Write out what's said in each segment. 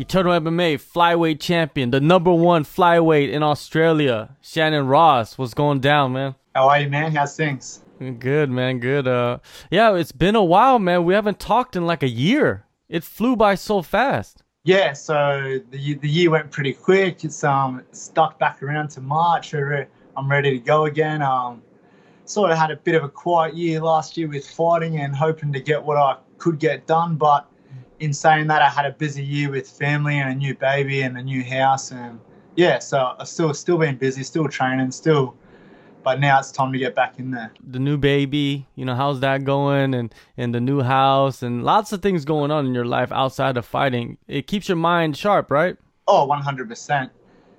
Eternal MMA flyweight champion, the number one flyweight in Australia, Shannon Ross. What's going down, man? How are you, man? How's things? Good, man. Good. Uh, yeah, it's been a while, man. We haven't talked in like a year. It flew by so fast. Yeah, so the the year went pretty quick. It's um stuck back around to March. I'm ready to go again. Um, sort of had a bit of a quiet year last year with fighting and hoping to get what I could get done, but in saying that, I had a busy year with family and a new baby and a new house, and yeah, so I've still still been busy, still training, still. But now it's time to get back in there. The new baby, you know, how's that going? And and the new house and lots of things going on in your life outside of fighting. It keeps your mind sharp, right? Oh, 100%.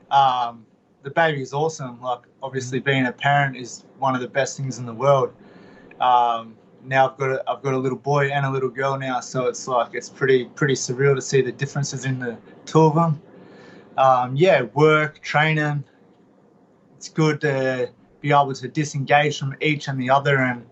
Um, the baby is awesome. Like, obviously, being a parent is one of the best things in the world. Um, now I've got a, I've got a little boy and a little girl now, so it's like it's pretty pretty surreal to see the differences in the two of them. Um, yeah, work, training. It's good to be able to disengage from each and the other and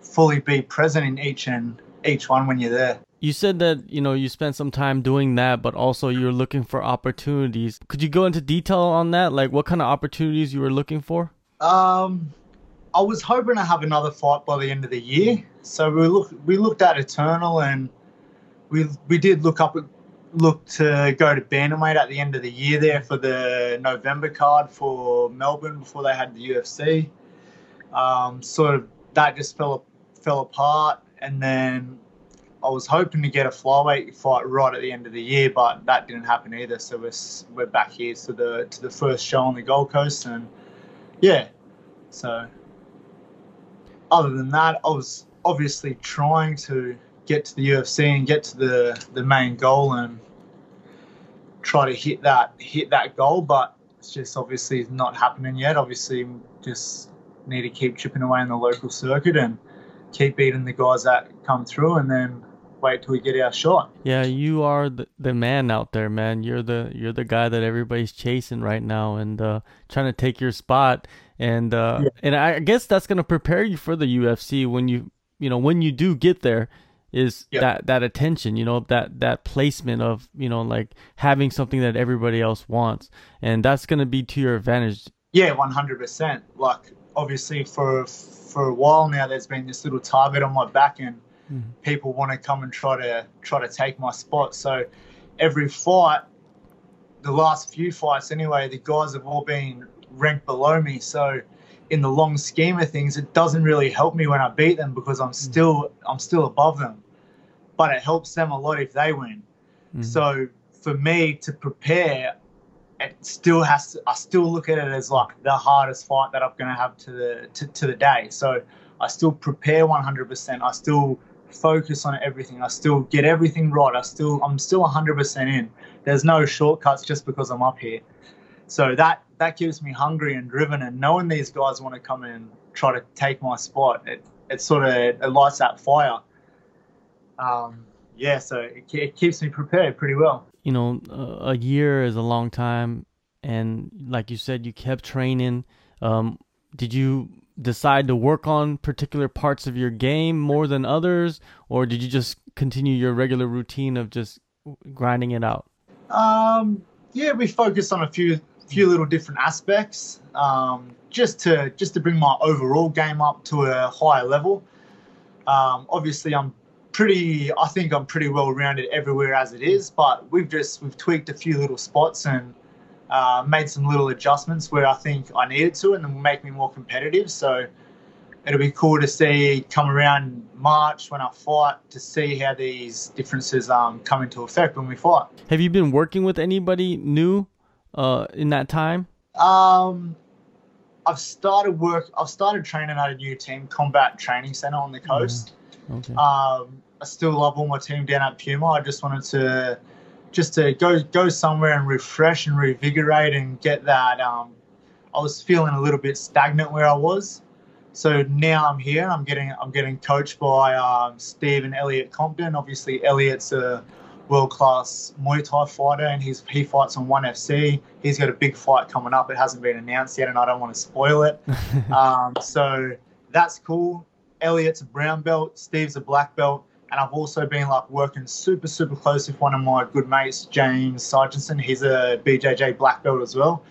fully be present in each and each one when you're there. You said that you know you spent some time doing that, but also you're looking for opportunities. Could you go into detail on that? Like what kind of opportunities you were looking for? Um, I was hoping to have another fight by the end of the year. So we look we looked at Eternal and we we did look up look to go to bantamweight at the end of the year there for the November card for Melbourne before they had the UFC. Um, sort of that just fell fell apart, and then I was hoping to get a flyweight fight right at the end of the year, but that didn't happen either. So we're we're back here to the to the first show on the Gold Coast, and yeah, so other than that, I was obviously trying to get to the UFC and get to the, the main goal and try to hit that hit that goal, but it's just obviously not happening yet. Obviously, just need to keep chipping away in the local circuit and keep beating the guys that come through, and then wait till we get our shot. Yeah, you are the, the man out there, man. You're the you're the guy that everybody's chasing right now and uh, trying to take your spot. And uh, yeah. and I guess that's gonna prepare you for the UFC when you you know when you do get there is that that attention you know that that placement of you know like having something that everybody else wants. And that's going to be to your advantage. Yeah 100% like obviously for for a while now there's been this little target on my back and mm-hmm. people want to come and try to try to take my spot. So every fight the last few fights anyway the guys have all been ranked below me so in the long scheme of things, it doesn't really help me when I beat them because I'm mm. still I'm still above them. But it helps them a lot if they win. Mm-hmm. So for me to prepare, it still has to. I still look at it as like the hardest fight that I'm going to have to the to, to the day. So I still prepare 100%. I still focus on everything. I still get everything right. I still I'm still 100% in. There's no shortcuts just because I'm up here. So that that keeps me hungry and driven. And knowing these guys want to come in and try to take my spot, it it sort of it lights that fire. Um, yeah, so it, it keeps me prepared pretty well. You know, a year is a long time, and like you said, you kept training. Um, did you decide to work on particular parts of your game more than others, or did you just continue your regular routine of just grinding it out? Um, yeah, we focused on a few few little different aspects um, just to just to bring my overall game up to a higher level. Um, obviously, I'm pretty. I think I'm pretty well rounded everywhere as it is, but we've just we've tweaked a few little spots and uh, made some little adjustments where I think I needed to, and then make me more competitive. So it'll be cool to see come around March when I fight to see how these differences um, come into effect when we fight. Have you been working with anybody new uh, in that time? Um, I've started work. I've started training at a new team, Combat Training Center on the mm-hmm. coast. Okay. Um, I still love all my team down at Puma. I just wanted to just to go go somewhere and refresh and revigorate and get that. Um, I was feeling a little bit stagnant where I was, so now I'm here. I'm getting I'm getting coached by um, Steve and Elliot Compton. Obviously, Elliot's a world class Muay Thai fighter, and he's he fights on One FC. He's got a big fight coming up. It hasn't been announced yet, and I don't want to spoil it. um, so that's cool. Elliot's a brown belt. Steve's a black belt. and I've also been like working super super close with one of my good mates, James Sargentson. He's a BJJ black belt as well.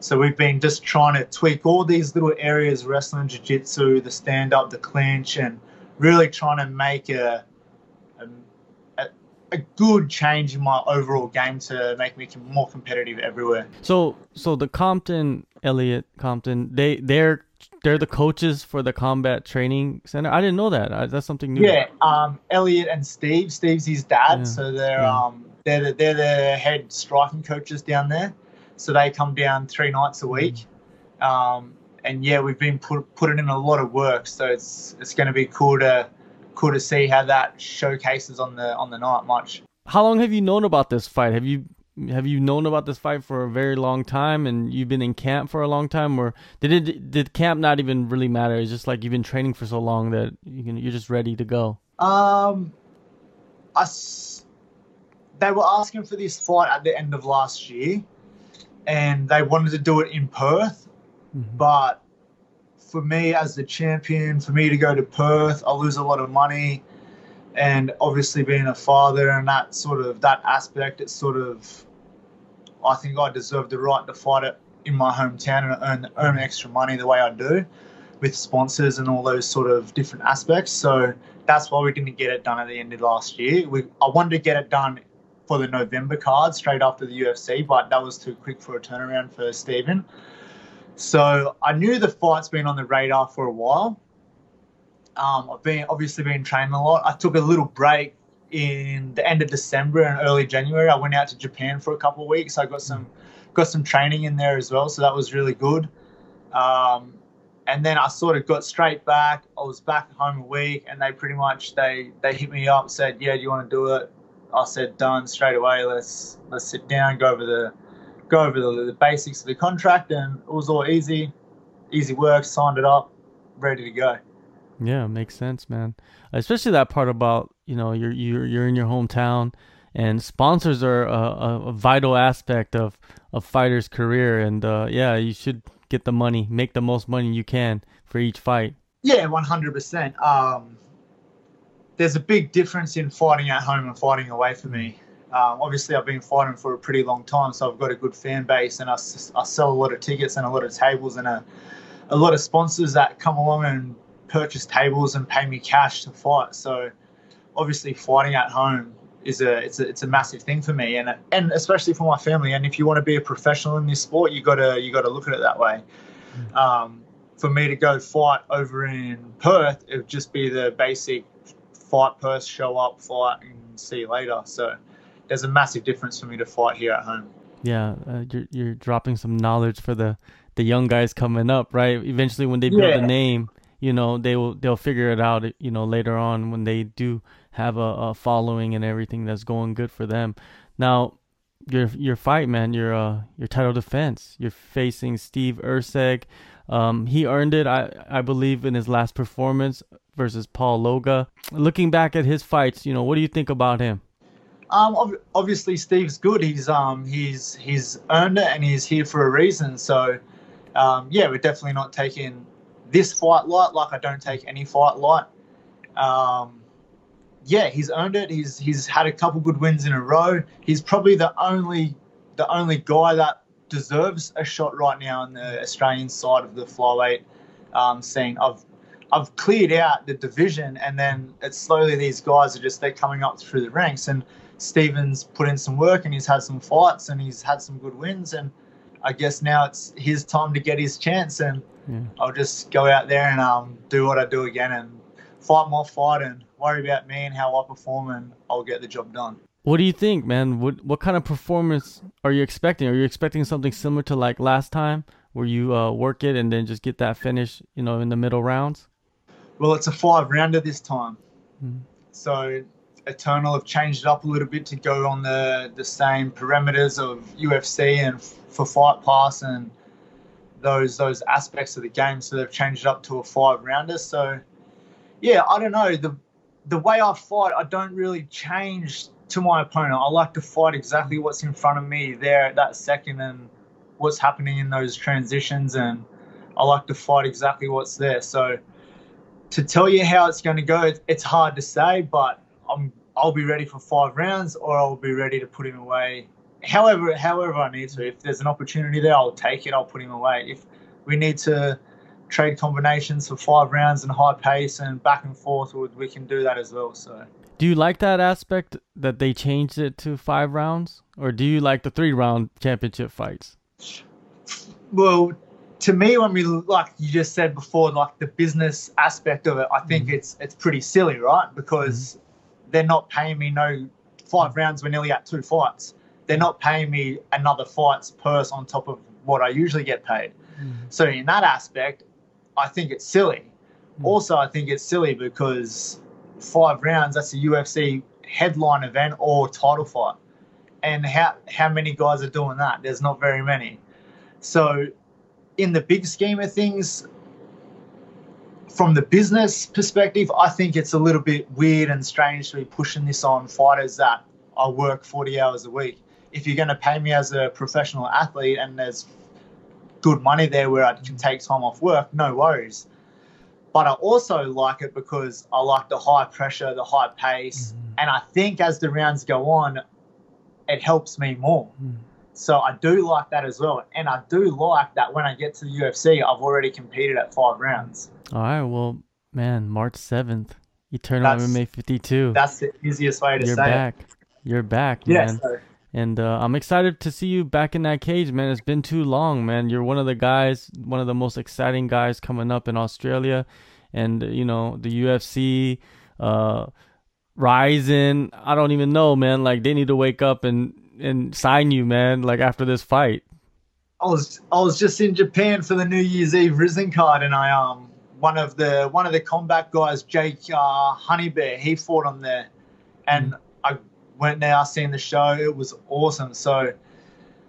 So we've been just trying to tweak all these little areas: wrestling, jiu-jitsu, the stand-up, the clinch, and really trying to make a, a, a good change in my overall game to make me more competitive everywhere. So, so the Compton, Elliot Compton, they they're they're the coaches for the combat training center. I didn't know that. That's something new. Yeah, um, Elliot and Steve. Steve's his dad, yeah. so they're yeah. um they're the, they're the head striking coaches down there. So they come down three nights a week. Um, and yeah, we've been put, putting in a lot of work, so it's it's going to be cool to cool to see how that showcases on the on the night much. How long have you known about this fight? Have you have you known about this fight for a very long time, and you've been in camp for a long time, or did it did camp not even really matter? It's just like you've been training for so long that you can you're just ready to go. Um, I they were asking for this fight at the end of last year, and they wanted to do it in Perth Mm-hmm. But for me as the champion, for me to go to Perth, I lose a lot of money. And obviously being a father and that sort of that aspect, it's sort of I think I deserve the right to fight it in my hometown and earn earn extra money the way I do with sponsors and all those sort of different aspects. So that's why we didn't get it done at the end of last year. We I wanted to get it done for the November card straight after the UFC, but that was too quick for a turnaround for Stephen. So I knew the fight's been on the radar for a while. Um, I've been obviously been training a lot. I took a little break in the end of December and early January. I went out to Japan for a couple of weeks. I got some got some training in there as well, so that was really good. Um, and then I sort of got straight back. I was back home a week, and they pretty much they they hit me up, said, "Yeah, do you want to do it?" I said, "Done." Straight away. Let's let's sit down, go over the go over the, the basics of the contract, and it was all easy, easy work. Signed it up, ready to go. Yeah, makes sense, man. Especially that part about you know you're you're you're in your hometown, and sponsors are a, a vital aspect of a fighter's career. And uh, yeah, you should get the money, make the most money you can for each fight. Yeah, one hundred percent. Um, there's a big difference in fighting at home and fighting away for me. Um, obviously, I've been fighting for a pretty long time, so I've got a good fan base, and I, I sell a lot of tickets and a lot of tables, and a, a lot of sponsors that come along and purchase tables and pay me cash to fight. So, obviously, fighting at home is a it's a it's a massive thing for me, and and especially for my family. And if you want to be a professional in this sport, you gotta you gotta look at it that way. Mm. Um, for me to go fight over in Perth, it would just be the basic fight Perth, show up, fight, and see you later. So there's a massive difference for me to fight here at home. Yeah, uh, you're you're dropping some knowledge for the the young guys coming up, right? Eventually, when they build yeah. a name, you know, they will they'll figure it out. You know, later on when they do have a, a following and everything that's going good for them. Now, your your fight, man, your uh your title defense. You're facing Steve Erceg. Um, he earned it, I I believe, in his last performance versus Paul Loga. Looking back at his fights, you know, what do you think about him? Um, obviously Steve's good. He's um he's he's earned it and he's here for a reason. So, um, yeah, we're definitely not taking this fight light like I don't take any fight light. Um, yeah, he's earned it. He's he's had a couple good wins in a row. He's probably the only the only guy that deserves a shot right now on the Australian side of the flyweight um, scene. I've I've cleared out the division, and then it's slowly these guys are just they're coming up through the ranks and Stevens put in some work and he's had some fights and he's had some good wins and I guess now it's his time to get his chance and yeah. I'll just go out there and um, do what I do again and fight my fight and worry about me and how I perform and I'll get the job done. What do you think, man? What what kind of performance are you expecting? Are you expecting something similar to like last time, where you uh, work it and then just get that finish, you know, in the middle rounds? Well, it's a five rounder this time, mm-hmm. so Eternal have changed it up a little bit to go on the the same parameters of UFC and for Fight Pass and those those aspects of the game. So they've changed it up to a five rounder. So yeah, I don't know the the way I fight. I don't really change to my opponent. I like to fight exactly what's in front of me there at that second and what's happening in those transitions and I like to fight exactly what's there. So to tell you how it's going to go, it's hard to say, but I'm I'll be ready for five rounds, or I'll be ready to put him away. However, however I need to. If there's an opportunity there, I'll take it. I'll put him away. If we need to trade combinations for five rounds and high pace and back and forth, we can do that as well. So. Do you like that aspect that they changed it to five rounds, or do you like the three round championship fights? Well, to me, when we like you just said before, like the business aspect of it, I think mm-hmm. it's it's pretty silly, right? Because mm-hmm. they're not paying me no five rounds. We're nearly at two fights. They're not paying me another fight's purse on top of what I usually get paid. Mm-hmm. So in that aspect, I think it's silly. Mm-hmm. Also, I think it's silly because five rounds that's a UFC headline event or title fight, and how how many guys are doing that? There's not very many. So in the big scheme of things, from the business perspective, I think it's a little bit weird and strange to be pushing this on fighters that I work 40 hours a week. If you're going to pay me as a professional athlete and there's good money there where I can take time off work, no worries. But I also like it because I like the high pressure, the high pace. Mm-hmm. And I think as the rounds go on, it helps me more. Mm-hmm. So I do like that as well. And I do like that when I get to the UFC, I've already competed at five rounds. All right. Well, man, March 7th, Eternal that's, MMA 52. That's the easiest way to You're say back. it. You're back, man. Yes, and uh, I'm excited to see you back in that cage, man. It's been too long, man. You're one of the guys, one of the most exciting guys coming up in Australia. And, you know, the UFC, uh, Rizin, I don't even know, man. Like, they need to wake up and and sign you, man. Like after this fight. I was I was just in Japan for the New Year's Eve Rizin card, and I um one of the one of the combat guys, Jake uh, Honey Bear, he fought on there, and mm. I went there, I seen the show. It was awesome. So.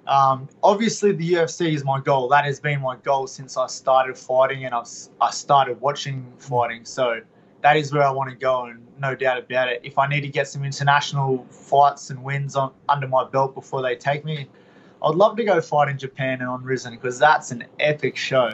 Um, obviously, the UFC is my goal. That has been my goal since I started fighting and I've, I started watching fighting. So that is where I want to go, and no doubt about it. If I need to get some international fights and wins on under my belt before they take me, I'd love to go fight in Japan and on Rizin because that's an epic show.